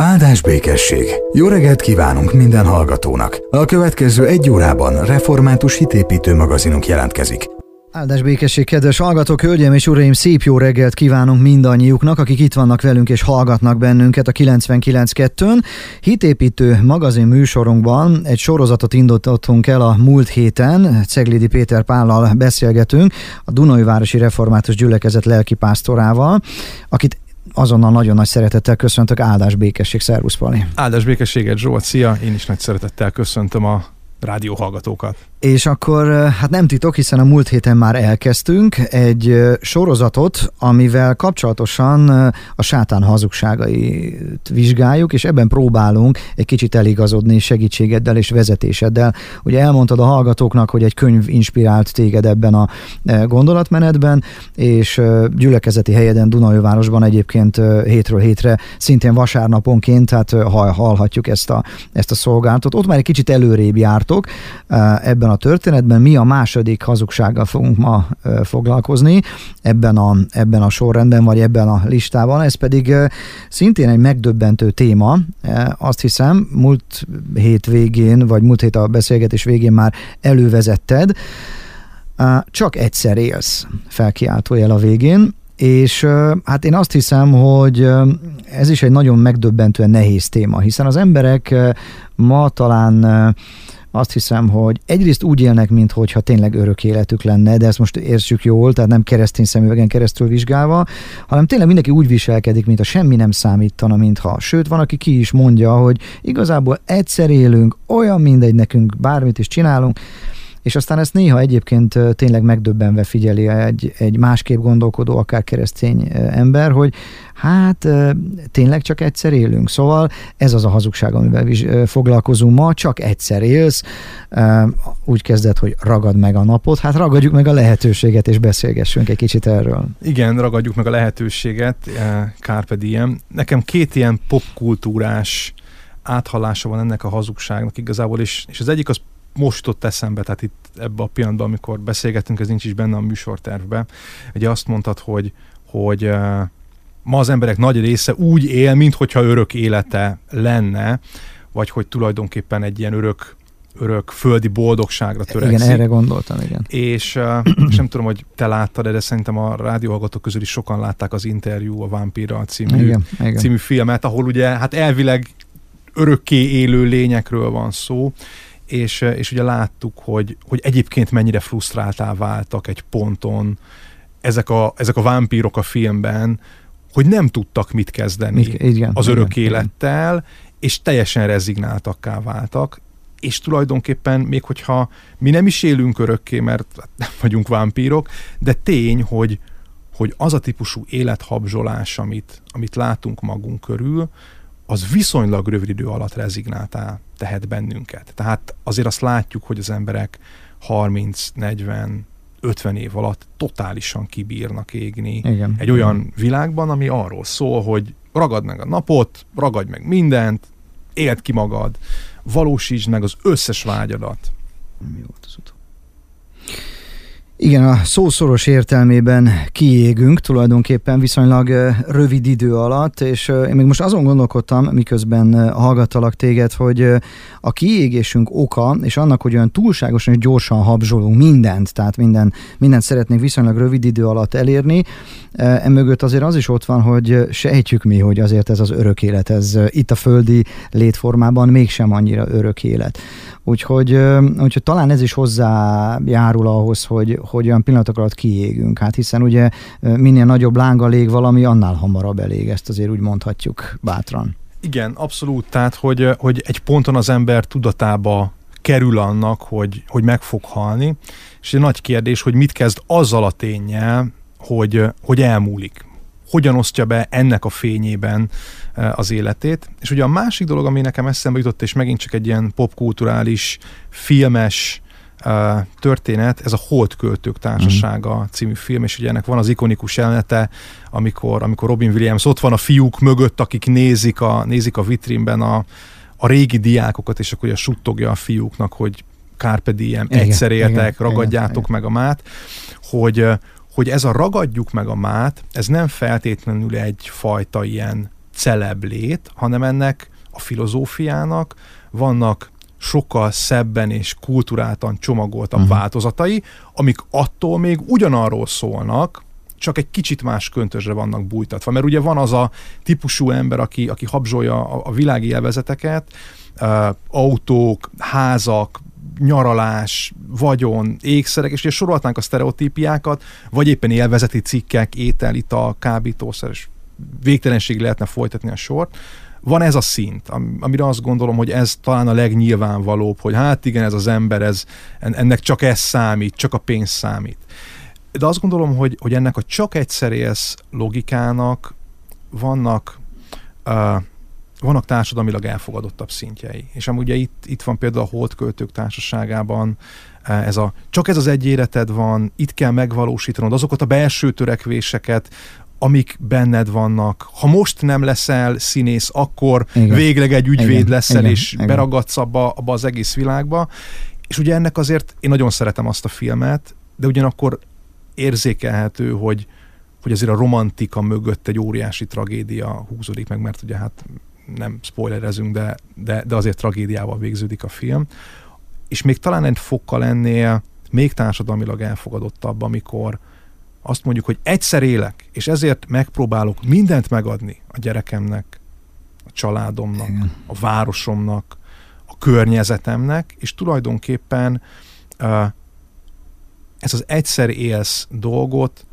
Áldás békesség! Jó reggelt kívánunk minden hallgatónak! A következő egy órában református hitépítő magazinunk jelentkezik. Áldás békesség, kedves hallgatók, hölgyeim és uraim, szép jó reggelt kívánunk mindannyiuknak, akik itt vannak velünk és hallgatnak bennünket a 99.2-n. Hitépítő magazin műsorunkban egy sorozatot indítottunk el a múlt héten, Ceglidi Péter Pállal beszélgetünk, a Dunai Városi Református Gyülekezet lelkipásztorával, akit azonnal nagyon nagy szeretettel köszöntök, áldás békesség, szervusz Pali. Áldás békességet Zsolt, szia! Én is nagy szeretettel köszöntöm a rádióhallgatókat. És akkor hát nem titok, hiszen a múlt héten már elkezdtünk egy sorozatot, amivel kapcsolatosan a sátán hazugságait vizsgáljuk, és ebben próbálunk egy kicsit eligazodni segítségeddel és vezetéseddel. Ugye elmondtad a hallgatóknak, hogy egy könyv inspirált téged ebben a gondolatmenetben, és gyülekezeti helyeden Dunajvárosban egyébként hétről hétre, szintén vasárnaponként, tehát hallhatjuk ezt a, ezt a szolgálatot. Ott már egy kicsit előrébb jártok ebben a történetben. Mi a második hazugsággal fogunk ma foglalkozni ebben a, ebben a sorrendben, vagy ebben a listában. Ez pedig szintén egy megdöbbentő téma. Azt hiszem, múlt hét végén, vagy múlt hét a beszélgetés végén már elővezetted. Csak egyszer élsz, felkiáltójel a végén, és hát én azt hiszem, hogy ez is egy nagyon megdöbbentően nehéz téma, hiszen az emberek ma talán azt hiszem, hogy egyrészt úgy élnek, mintha tényleg örök életük lenne, de ezt most értsük jól, tehát nem keresztény szemüvegen keresztül vizsgálva, hanem tényleg mindenki úgy viselkedik, mint a semmi nem számítana, mintha. Sőt, van, aki ki is mondja, hogy igazából egyszer élünk, olyan mindegy nekünk, bármit is csinálunk, és aztán ezt néha egyébként tényleg megdöbbenve figyeli egy, egy másképp gondolkodó, akár keresztény ember, hogy hát tényleg csak egyszer élünk. Szóval ez az a hazugság, amivel foglalkozunk ma, csak egyszer élsz. Úgy kezdett, hogy ragad meg a napot, hát ragadjuk meg a lehetőséget, és beszélgessünk egy kicsit erről. Igen, ragadjuk meg a lehetőséget, Carpe Diem. Nekem két ilyen popkultúrás áthallása van ennek a hazugságnak igazából, és, és az egyik az most ott eszembe, tehát itt ebben a pillanatban, amikor beszélgetünk, ez nincs is benne a műsortervben. Ugye azt mondtad, hogy, hogy uh, ma az emberek nagy része úgy él, mintha örök élete lenne, vagy hogy tulajdonképpen egy ilyen örök örök földi boldogságra törekszik. Igen, erre gondoltam, igen. És, és nem tudom, hogy te láttad, de szerintem a rádióhallgatók közül is sokan látták az interjú a Vampira című, igen, igen. című filmet, ahol ugye hát elvileg örökké élő lényekről van szó, és, és ugye láttuk, hogy, hogy egyébként mennyire frusztráltá váltak egy ponton ezek a, ezek a vámpírok a filmben, hogy nem tudtak mit kezdeni mit, igen, az örök igen, élettel, igen. és teljesen rezignáltakká váltak, és tulajdonképpen még hogyha mi nem is élünk örökké, mert nem vagyunk vámpírok, de tény, hogy, hogy az a típusú élethabzsolás, amit, amit látunk magunk körül, az viszonylag rövid idő alatt rezignáltá tehet bennünket. Tehát azért azt látjuk, hogy az emberek 30, 40, 50 év alatt totálisan kibírnak égni Igen. egy olyan világban, ami arról szól, hogy ragad meg a napot, ragadj meg mindent, éld ki magad, valósítsd meg az összes vágyadat. Mi volt az utó? Igen, a szószoros értelmében kiégünk tulajdonképpen viszonylag rövid idő alatt, és én még most azon gondolkodtam, miközben hallgattalak téged, hogy a kiégésünk oka, és annak, hogy olyan túlságosan és gyorsan habzsolunk mindent, tehát minden, mindent szeretnénk viszonylag rövid idő alatt elérni, emögött azért az is ott van, hogy sejtjük mi, hogy azért ez az örök élet, ez itt a földi létformában mégsem annyira örök élet. Úgyhogy, úgyhogy talán ez is hozzájárul ahhoz, hogy, hogy olyan pillanatok alatt kiégünk. Hát hiszen ugye minél nagyobb lánga lég valami, annál hamarabb elég. Ezt azért úgy mondhatjuk bátran. Igen, abszolút. Tehát, hogy, hogy egy ponton az ember tudatába kerül annak, hogy, hogy meg fog halni, és egy nagy kérdés, hogy mit kezd azzal a tényel, hogy, hogy elmúlik. Hogyan osztja be ennek a fényében az életét. És ugye a másik dolog, ami nekem eszembe jutott, és megint csak egy ilyen popkulturális, filmes uh, történet, ez a Holdköltők Társasága mm. című film, és ugye ennek van az ikonikus jelenete, amikor, amikor Robin Williams ott van a fiúk mögött, akik nézik a, nézik a vitrínben a, a régi diákokat, és akkor ugye suttogja a fiúknak, hogy Carpe diem, egyszer éltek, ragadjátok igen, meg a mát, hogy, hogy ez a ragadjuk meg a mát, ez nem feltétlenül egyfajta ilyen celeblét, hanem ennek a filozófiának vannak sokkal szebben és kulturáltan csomagoltabb uh-huh. változatai, amik attól még ugyanarról szólnak, csak egy kicsit más köntösre vannak bújtatva. Mert ugye van az a típusú ember, aki, aki habzsolja a, a világi élvezeteket, uh, autók, házak, nyaralás, vagyon, ékszerek, és ugye sorolhatnánk a sztereotípiákat, vagy éppen élvezeti cikkek, étel, ital, kábítószer, és végtelenség lehetne folytatni a sort. Van ez a szint, amire azt gondolom, hogy ez talán a legnyilvánvalóbb, hogy hát igen, ez az ember, ez, ennek csak ez számít, csak a pénz számít. De azt gondolom, hogy, hogy ennek a csak egyszer élsz logikának vannak uh, vannak társadalmilag elfogadottabb szintjei. És amúgy ugye itt, itt van például a holdköltők társaságában ez a csak ez az egy életed van, itt kell megvalósítanod azokat a belső törekvéseket, amik benned vannak. Ha most nem leszel színész, akkor igen. végleg egy ügyvéd igen. leszel, igen. és igen. beragadsz abba, abba az egész világba. És ugye ennek azért én nagyon szeretem azt a filmet, de ugyanakkor érzékelhető, hogy, hogy azért a romantika mögött egy óriási tragédia húzódik meg, mert ugye hát nem spoilerezünk, de, de, de azért tragédiával végződik a film. És még talán egy fokkal ennél még társadalmilag elfogadottabb, amikor azt mondjuk, hogy egyszer élek, és ezért megpróbálok mindent megadni a gyerekemnek, a családomnak, Igen. a városomnak, a környezetemnek, és tulajdonképpen ez az egyszer élsz dolgot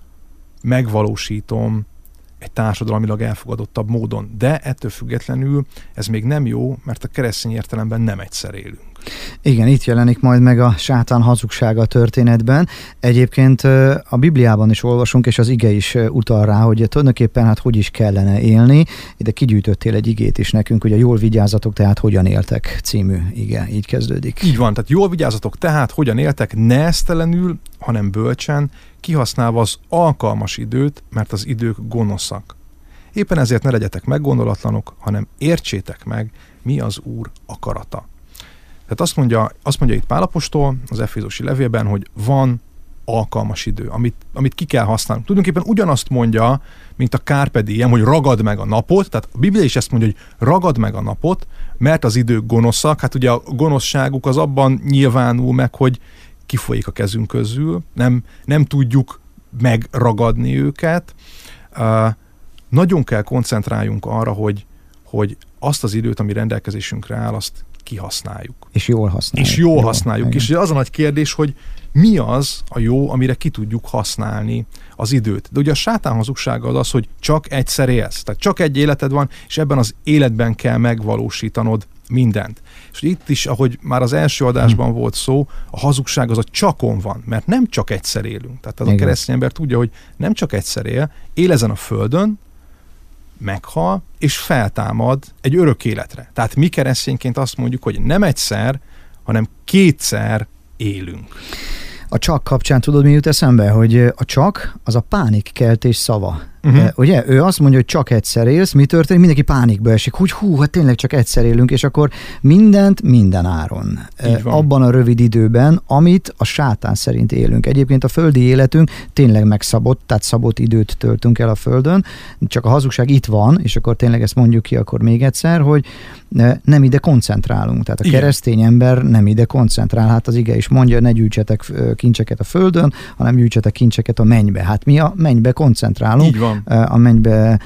megvalósítom egy társadalmilag elfogadottabb módon. De ettől függetlenül ez még nem jó, mert a keresztény értelemben nem egyszer élünk. Igen, itt jelenik majd meg a sátán hazugsága a történetben. Egyébként a Bibliában is olvasunk, és az ige is utal rá, hogy tulajdonképpen hát hogy is kellene élni. Ide kigyűjtöttél egy igét is nekünk, hogy a jól vigyázatok, tehát hogyan éltek című ige, így kezdődik. Így van, tehát jól vigyázatok, tehát hogyan éltek, ne esztelenül, hanem bölcsen, kihasználva az alkalmas időt, mert az idők gonoszak. Éppen ezért ne legyetek meggondolatlanok, hanem értsétek meg, mi az Úr akarata. Tehát azt mondja, azt mondja itt Pálapostól az Efézusi levélben, hogy van alkalmas idő, amit, amit ki kell használni. Tulajdonképpen ugyanazt mondja, mint a Carpe Diem, hogy ragad meg a napot, tehát a Biblia is ezt mondja, hogy ragad meg a napot, mert az idők gonoszak, hát ugye a gonoszságuk az abban nyilvánul meg, hogy kifolyik a kezünk közül, nem, nem tudjuk megragadni őket. Uh, nagyon kell koncentráljunk arra, hogy, hogy azt az időt, ami rendelkezésünkre áll, azt kihasználjuk. És jól használjuk. És jól, jól használjuk. Igen. És az a nagy kérdés, hogy mi az a jó, amire ki tudjuk használni az időt. De ugye a sátán hazugsága az az, hogy csak egyszer élsz. Tehát csak egy életed van, és ebben az életben kell megvalósítanod mindent. És itt is, ahogy már az első adásban hmm. volt szó, a hazugság az a csakon van, mert nem csak egyszer élünk. Tehát az Igen. a keresztény ember tudja, hogy nem csak egyszer él, él ezen a földön, meghal, és feltámad egy örök életre. Tehát mi keresztényként azt mondjuk, hogy nem egyszer, hanem kétszer élünk. A csak kapcsán tudod, mi jut eszembe? Hogy a csak az a pánikkeltés szava. Uh-huh. Ugye? Ő azt mondja, hogy csak egyszer élsz, mi történik? Mindenki pánikba esik, hogy hú, hát tényleg csak egyszer élünk, és akkor mindent minden áron. Abban a rövid időben, amit a sátán szerint élünk. Egyébként a földi életünk tényleg megszabott, tehát szabott időt töltünk el a földön, csak a hazugság itt van, és akkor tényleg ezt mondjuk ki akkor még egyszer, hogy nem ide koncentrálunk. Tehát a Igen. keresztény ember nem ide koncentrál. Hát az ige is mondja, ne gyűjtsetek kincseket a földön, hanem gyűjtsetek kincseket a mennybe. Hát mi a mennybe koncentrálunk. Így van a mennybe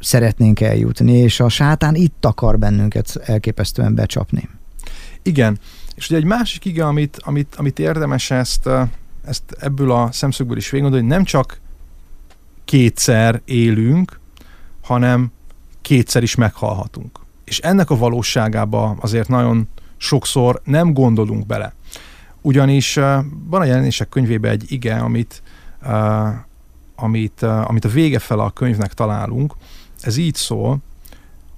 szeretnénk eljutni, és a sátán itt akar bennünket elképesztően becsapni. Igen, és ugye egy másik ige, amit, amit, amit érdemes ezt, ezt ebből a szemszögből is végig hogy nem csak kétszer élünk, hanem kétszer is meghalhatunk. És ennek a valóságába azért nagyon sokszor nem gondolunk bele. Ugyanis van a jelenések könyvében egy ige, amit amit, amit a vége fel a könyvnek találunk, ez így szól,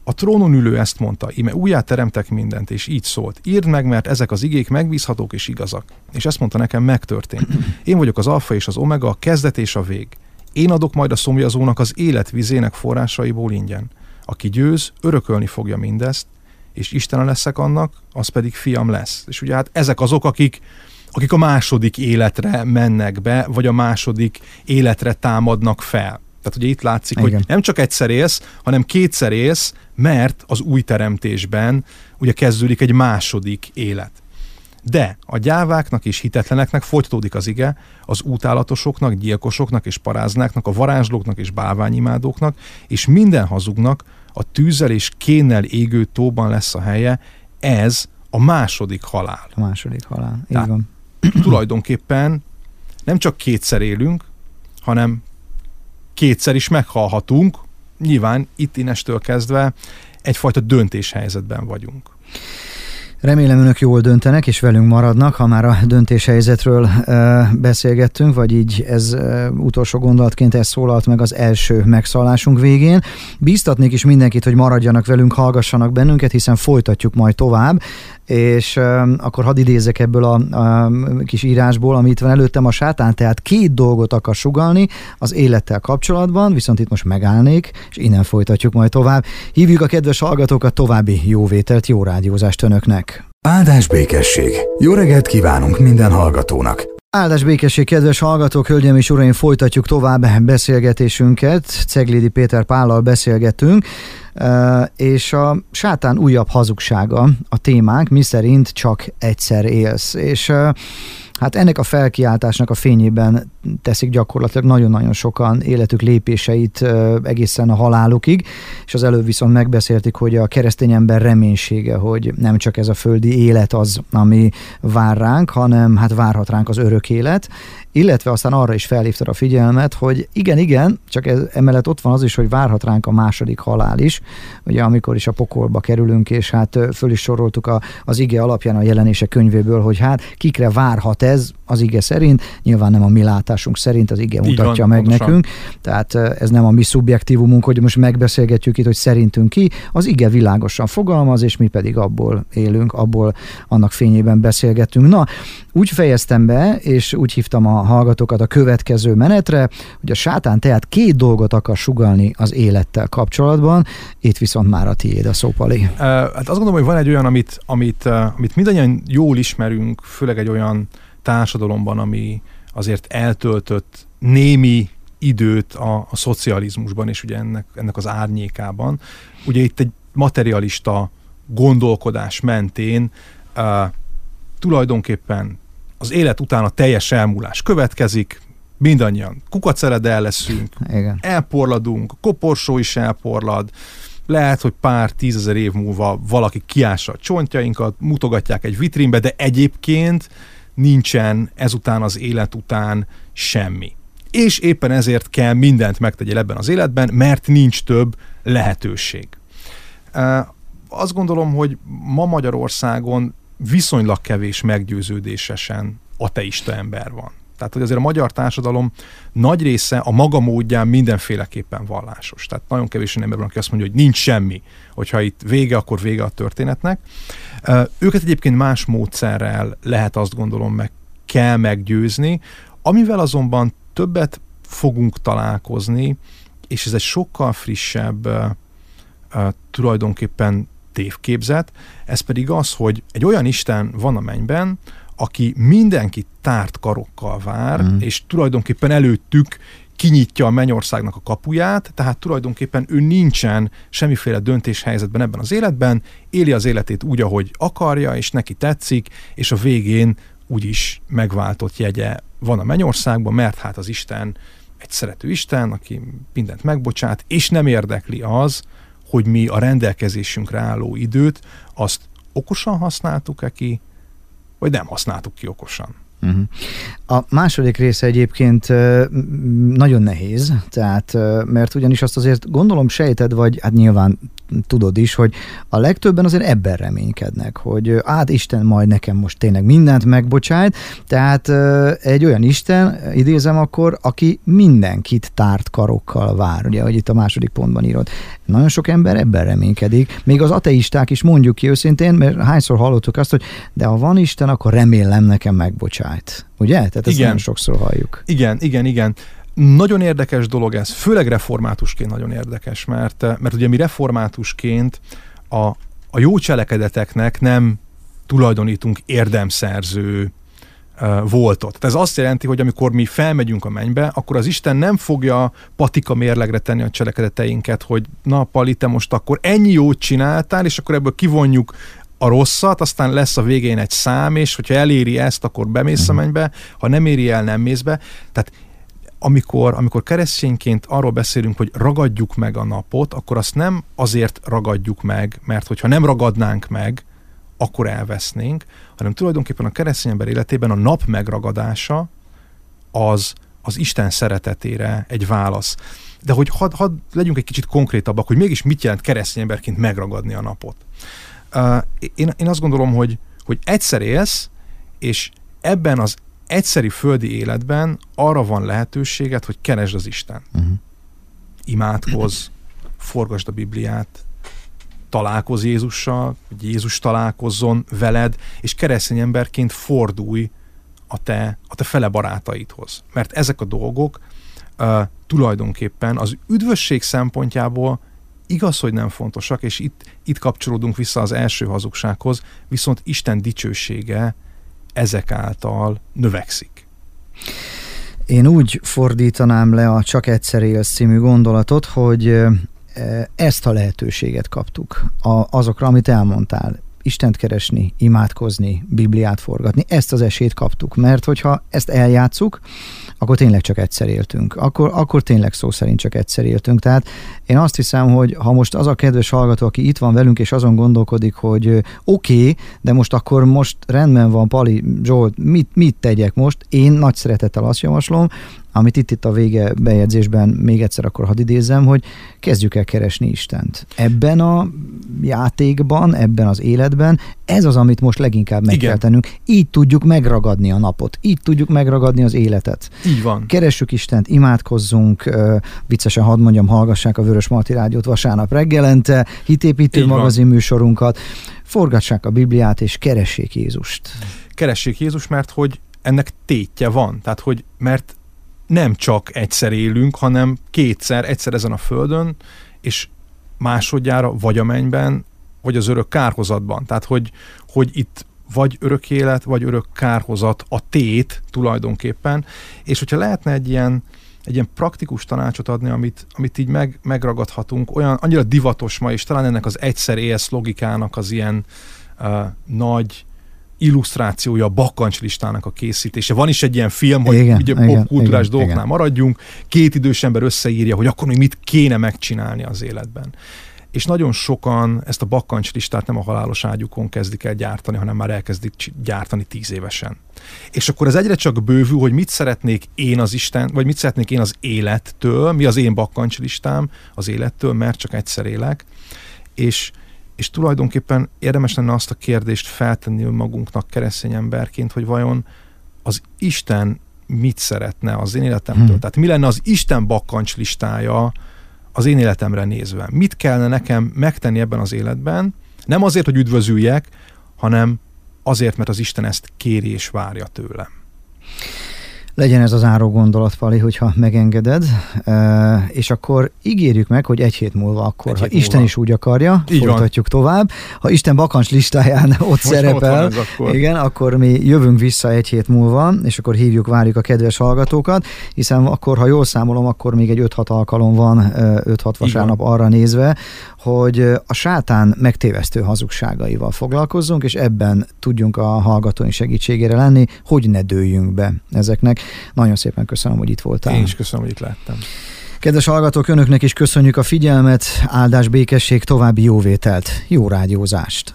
a trónon ülő ezt mondta, íme újjá teremtek mindent, és így szólt. Írd meg, mert ezek az igék megbízhatók és igazak. És ezt mondta nekem, megtörtént. Én vagyok az alfa és az omega, a kezdet és a vég. Én adok majd a szomjazónak az élet vizének forrásaiból ingyen. Aki győz, örökölni fogja mindezt, és Isten leszek annak, az pedig fiam lesz. És ugye hát ezek azok, akik, akik a második életre mennek be, vagy a második életre támadnak fel. Tehát ugye itt látszik, Igen. hogy nem csak egyszer élsz, hanem kétszer élsz, mert az új teremtésben ugye kezdődik egy második élet. De a gyáváknak és hitetleneknek folytatódik az ige, az útálatosoknak, gyilkosoknak és paráznáknak, a varázslóknak és bálványimádóknak, és minden hazugnak a tűzzel és kénnel égő tóban lesz a helye, ez a második halál. A második halál, így Tehát, van. Tulajdonképpen nem csak kétszer élünk, hanem kétszer is meghalhatunk, nyilván itt innestől kezdve egyfajta döntéshelyzetben vagyunk. Remélem önök jól döntenek, és velünk maradnak, ha már a döntéshelyzetről e, beszélgettünk, vagy így ez e, utolsó gondolatként ez szólalt meg az első megszállásunk végén. Bíztatnék is mindenkit, hogy maradjanak velünk, hallgassanak bennünket, hiszen folytatjuk majd tovább és um, akkor hadd idézek ebből a, a kis írásból, amit van előttem a sátán, tehát két dolgot akar sugalni az élettel kapcsolatban, viszont itt most megállnék, és innen folytatjuk majd tovább. Hívjuk a kedves hallgatókat, további jó vételt, jó rádiózást önöknek! Áldás békesség! Jó reggelt kívánunk minden hallgatónak! Áldás békesség, kedves hallgatók, hölgyeim és uraim, folytatjuk tovább beszélgetésünket. Ceglidi Péter Pállal beszélgetünk, és a sátán újabb hazugsága a témánk, mi szerint csak egyszer élsz. És Hát ennek a felkiáltásnak a fényében teszik gyakorlatilag nagyon-nagyon sokan életük lépéseit egészen a halálukig, és az előbb viszont megbeszéltük, hogy a keresztény ember reménysége, hogy nem csak ez a földi élet az, ami vár ránk, hanem hát várhat ránk az örök élet, illetve aztán arra is felhívtad a figyelmet, hogy igen, igen, csak ez, emellett ott van az is, hogy várhat ránk a második halál is, ugye amikor is a pokolba kerülünk, és hát föl is soroltuk a, az ige alapján a jelenése könyvéből, hogy hát kikre várhat ez az ige szerint, nyilván nem a mi látásunk szerint, az ige mutatja van, meg pontosan. nekünk, tehát ez nem a mi szubjektívumunk, hogy most megbeszélgetjük itt, hogy szerintünk ki, az ige világosan fogalmaz, és mi pedig abból élünk, abból annak fényében beszélgetünk. Na, úgy fejeztem be, és úgy hívtam a hallgatókat a következő menetre, hogy a sátán tehát két dolgot akar sugalni az élettel kapcsolatban, itt viszont már a tiéd a szópali. Uh, hát azt gondolom, hogy van egy olyan, amit, amit, amit mindannyian jól ismerünk, főleg egy olyan társadalomban, ami azért eltöltött némi időt a, a szocializmusban, és ugye ennek, ennek az árnyékában. Ugye itt egy materialista gondolkodás mentén uh, tulajdonképpen az élet után a teljes elmúlás következik, mindannyian kukaceredel leszünk, Igen. elporladunk, a koporsó is elporlad, lehet, hogy pár tízezer év múlva valaki kiássa a csontjainkat, mutogatják egy vitrínbe, de egyébként nincsen ezután az élet után semmi. És éppen ezért kell mindent megtegyél ebben az életben, mert nincs több lehetőség. Azt gondolom, hogy ma Magyarországon viszonylag kevés meggyőződésesen ateista ember van. Tehát, hogy azért a magyar társadalom nagy része a maga módján mindenféleképpen vallásos. Tehát nagyon kevés ember van, aki azt mondja, hogy nincs semmi, hogyha itt vége, akkor vége a történetnek. Őket egyébként más módszerrel lehet azt gondolom meg kell meggyőzni, amivel azonban többet fogunk találkozni, és ez egy sokkal frissebb tulajdonképpen tévképzet, ez pedig az, hogy egy olyan Isten van a mennyben, aki mindenkit tárt karokkal vár, mm. és tulajdonképpen előttük kinyitja a mennyországnak a kapuját, tehát tulajdonképpen ő nincsen semmiféle döntéshelyzetben ebben az életben, éli az életét úgy, ahogy akarja, és neki tetszik, és a végén úgyis megváltott jegye van a mennyországban, mert hát az Isten egy szerető Isten, aki mindent megbocsát, és nem érdekli az, hogy mi a rendelkezésünkre álló időt, azt okosan használtuk-e ki, vagy nem használtuk ki okosan. Uh-huh. A második része egyébként nagyon nehéz, tehát mert ugyanis azt azért gondolom sejted, vagy hát nyilván tudod is, hogy a legtöbben azért ebben reménykednek, hogy át Isten majd nekem most tényleg mindent megbocsájt, tehát egy olyan Isten, idézem akkor, aki mindenkit tárt karokkal vár, ugye, hogy itt a második pontban írod. Nagyon sok ember ebben reménykedik, még az ateisták is mondjuk ki őszintén, mert hányszor hallottuk azt, hogy de ha van Isten, akkor remélem nekem megbocsájt. Ugye? Tehát ezt igen. nagyon sokszor halljuk. Igen, igen, igen. Nagyon érdekes dolog ez, főleg reformátusként nagyon érdekes, mert, mert ugye mi reformátusként a, a jó cselekedeteknek nem tulajdonítunk érdemszerző voltot. Tehát ez azt jelenti, hogy amikor mi felmegyünk a mennybe, akkor az Isten nem fogja patika mérlegre tenni a cselekedeteinket, hogy na Pali, te most akkor ennyi jót csináltál, és akkor ebből kivonjuk a rosszat, aztán lesz a végén egy szám, és hogyha eléri ezt, akkor bemész a mhm. mennybe, ha nem éri el, nem mész be. Tehát amikor, amikor keresztényként arról beszélünk, hogy ragadjuk meg a napot, akkor azt nem azért ragadjuk meg, mert hogyha nem ragadnánk meg, akkor elvesznénk, hanem tulajdonképpen a keresztény ember életében a nap megragadása az, az Isten szeretetére egy válasz. De hogy hadd had legyünk egy kicsit konkrétabbak, hogy mégis mit jelent keresztény emberként megragadni a napot. Uh, én, én azt gondolom, hogy, hogy egyszer élsz, és ebben az egyszeri földi életben arra van lehetőséged, hogy keresd az Isten. Uh-huh. Imádkozz, forgasd a Bibliát, találkoz Jézussal, hogy Jézus találkozzon veled, és keresztény emberként fordulj a te, a te fele barátaidhoz. Mert ezek a dolgok uh, tulajdonképpen az üdvösség szempontjából igaz, hogy nem fontosak, és itt, itt kapcsolódunk vissza az első hazugsághoz, viszont Isten dicsősége ezek által növekszik. Én úgy fordítanám le a Csak egyszer élsz című gondolatot, hogy ezt a lehetőséget kaptuk a, azokra, amit elmondtál. Istent keresni, imádkozni, Bibliát forgatni, ezt az esélyt kaptuk, mert hogyha ezt eljátszuk, akkor tényleg csak egyszer éltünk. Akkor, akkor tényleg szó szerint csak egyszer éltünk. Tehát én azt hiszem, hogy ha most az a kedves hallgató, aki itt van velünk, és azon gondolkodik, hogy oké, okay, de most akkor most rendben van, Pali, Zsolt, mit, mit tegyek most? Én nagy szeretettel azt javaslom, amit itt, itt a vége bejegyzésben még egyszer akkor hadd idézzem, hogy kezdjük el keresni Istent. Ebben a játékban, ebben az életben, ez az, amit most leginkább meg Igen. kell tennünk. Így tudjuk megragadni a napot, így tudjuk megragadni az életet. Így van. Keressük Istent, imádkozzunk, viccesen hadd mondjam, hallgassák a Vörös Marti Rádiót vasárnap reggelente, hitépítő így magazin van. műsorunkat, forgassák a Bibliát és keressék Jézust. Keressék Jézus, mert hogy ennek tétje van. Tehát, hogy mert nem csak egyszer élünk, hanem kétszer, egyszer ezen a földön, és másodjára vagy a mennyben, vagy az örök kárhozatban. Tehát, hogy, hogy itt vagy örök élet, vagy örök kárhozat a tét tulajdonképpen, és hogyha lehetne egy ilyen, egy ilyen praktikus tanácsot adni, amit, amit így meg, megragadhatunk, olyan annyira divatos ma, és talán ennek az egyszer élsz logikának az ilyen uh, nagy illusztrációja a bakkancslistának a készítése. Van is egy ilyen film, hogy igen, ugye popkultúrás dolgoknál igen. maradjunk, két idős ember összeírja, hogy akkor még mit kéne megcsinálni az életben. És nagyon sokan ezt a bakkancslistát nem a halálos ágyukon kezdik el gyártani, hanem már elkezdik gyártani tíz évesen. És akkor ez egyre csak bővül, hogy mit szeretnék én az Isten, vagy mit szeretnék én az élettől, mi az én bakkantslistám az élettől, mert csak egyszer élek. És és tulajdonképpen érdemes lenne azt a kérdést feltenni magunknak keresztény emberként, hogy vajon az Isten mit szeretne az én életemtől. Hmm. Tehát mi lenne az Isten bakkancs listája az én életemre nézve. Mit kellene nekem megtenni ebben az életben, nem azért, hogy üdvözüljek, hanem azért, mert az Isten ezt kéri és várja tőlem. Legyen ez az áró gondolat, Pali, hogyha megengeded, és akkor ígérjük meg, hogy egy hét múlva akkor, egy ha Isten múlva. is úgy akarja, Így folytatjuk van. tovább. Ha Isten bakancs listáján ott Most szerepel, ott akkor. igen, akkor mi jövünk vissza egy hét múlva, és akkor hívjuk, várjuk a kedves hallgatókat, hiszen akkor, ha jól számolom, akkor még egy 5-6 alkalom van, 5-6 vasárnap arra nézve, hogy a sátán megtévesztő hazugságaival foglalkozzunk, és ebben tudjunk a hallgatói segítségére lenni, hogy ne dőljünk be ezeknek. Nagyon szépen köszönöm, hogy itt voltál. Én is köszönöm, hogy itt lettem. Kedves hallgatók, önöknek is köszönjük a figyelmet, áldás, békesség, további jóvételt, jó rádiózást!